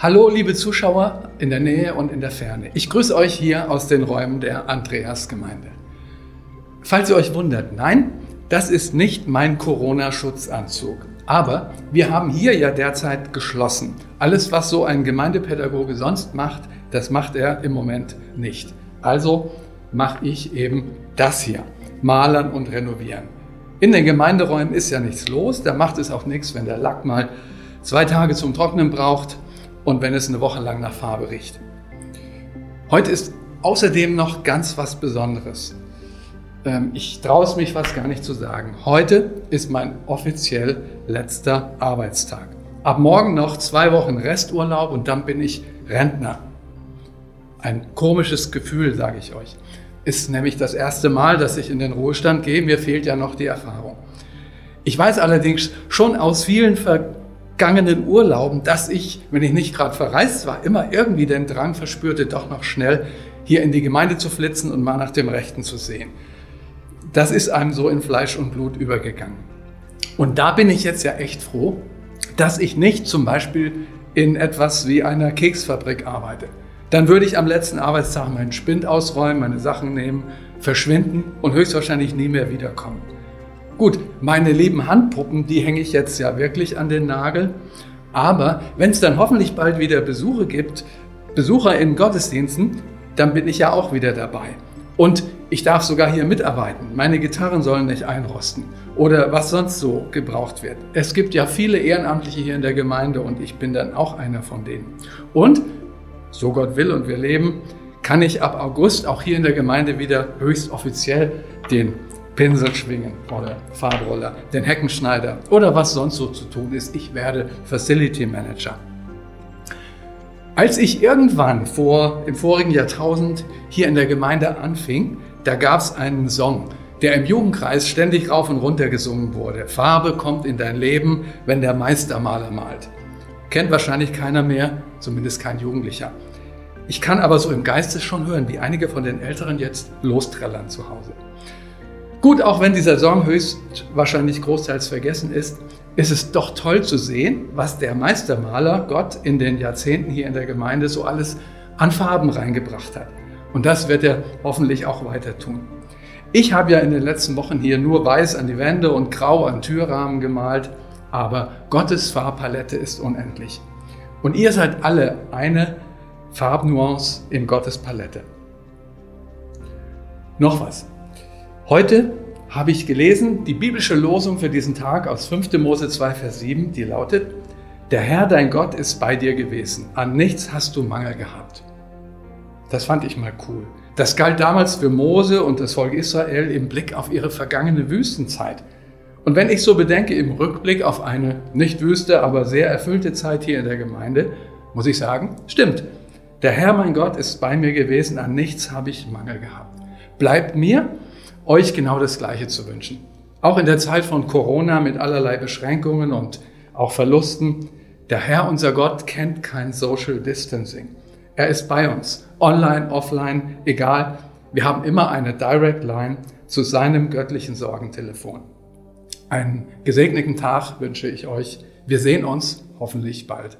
Hallo, liebe Zuschauer in der Nähe und in der Ferne. Ich grüße euch hier aus den Räumen der Andreasgemeinde. Falls ihr euch wundert, nein, das ist nicht mein Corona-Schutzanzug. Aber wir haben hier ja derzeit geschlossen. Alles, was so ein Gemeindepädagoge sonst macht, das macht er im Moment nicht. Also mache ich eben das hier, malern und renovieren. In den Gemeinderäumen ist ja nichts los, da macht es auch nichts, wenn der Lack mal zwei Tage zum Trocknen braucht und wenn es eine Woche lang nach Farbe riecht. Heute ist außerdem noch ganz was Besonderes. Ähm, ich traue es mich fast gar nicht zu sagen. Heute ist mein offiziell letzter Arbeitstag. Ab morgen noch zwei Wochen Resturlaub und dann bin ich Rentner. Ein komisches Gefühl, sage ich euch. Ist nämlich das erste Mal, dass ich in den Ruhestand gehe. Mir fehlt ja noch die Erfahrung. Ich weiß allerdings schon aus vielen Ver vergangenen Urlauben, dass ich, wenn ich nicht gerade verreist war, immer irgendwie den Drang verspürte, doch noch schnell hier in die Gemeinde zu flitzen und mal nach dem Rechten zu sehen. Das ist einem so in Fleisch und Blut übergegangen. Und da bin ich jetzt ja echt froh, dass ich nicht zum Beispiel in etwas wie einer Keksfabrik arbeite. Dann würde ich am letzten Arbeitstag meinen Spind ausräumen, meine Sachen nehmen, verschwinden und höchstwahrscheinlich nie mehr wiederkommen. Gut, meine lieben Handpuppen, die hänge ich jetzt ja wirklich an den Nagel. Aber wenn es dann hoffentlich bald wieder Besuche gibt, Besucher in Gottesdiensten, dann bin ich ja auch wieder dabei. Und ich darf sogar hier mitarbeiten. Meine Gitarren sollen nicht einrosten oder was sonst so gebraucht wird. Es gibt ja viele Ehrenamtliche hier in der Gemeinde und ich bin dann auch einer von denen. Und, so Gott will und wir leben, kann ich ab August auch hier in der Gemeinde wieder höchst offiziell den Pinsel schwingen oder Farbroller, den Heckenschneider oder was sonst so zu tun ist. Ich werde Facility Manager. Als ich irgendwann vor im vorigen Jahrtausend hier in der Gemeinde anfing, da gab es einen Song, der im Jugendkreis ständig rauf und runter gesungen wurde. Farbe kommt in dein Leben, wenn der Meistermaler malt. Kennt wahrscheinlich keiner mehr, zumindest kein Jugendlicher. Ich kann aber so im Geiste schon hören, wie einige von den Älteren jetzt lostrellern zu Hause. Gut, auch wenn dieser Song höchstwahrscheinlich großteils vergessen ist, ist es doch toll zu sehen, was der Meistermaler Gott in den Jahrzehnten hier in der Gemeinde so alles an Farben reingebracht hat. Und das wird er hoffentlich auch weiter tun. Ich habe ja in den letzten Wochen hier nur weiß an die Wände und grau an Türrahmen gemalt, aber Gottes Farbpalette ist unendlich. Und ihr seid alle eine Farbnuance in Gottes Palette. Noch was. Heute habe ich gelesen die biblische Losung für diesen Tag aus 5. Mose 2, Vers 7, die lautet, der Herr dein Gott ist bei dir gewesen, an nichts hast du Mangel gehabt. Das fand ich mal cool. Das galt damals für Mose und das Volk Israel im Blick auf ihre vergangene Wüstenzeit. Und wenn ich so bedenke im Rückblick auf eine nicht wüste, aber sehr erfüllte Zeit hier in der Gemeinde, muss ich sagen, stimmt. Der Herr mein Gott ist bei mir gewesen, an nichts habe ich Mangel gehabt. Bleibt mir euch genau das Gleiche zu wünschen. Auch in der Zeit von Corona mit allerlei Beschränkungen und auch Verlusten. Der Herr, unser Gott, kennt kein Social Distancing. Er ist bei uns, online, offline, egal. Wir haben immer eine Direct Line zu seinem göttlichen Sorgentelefon. Einen gesegneten Tag wünsche ich euch. Wir sehen uns hoffentlich bald.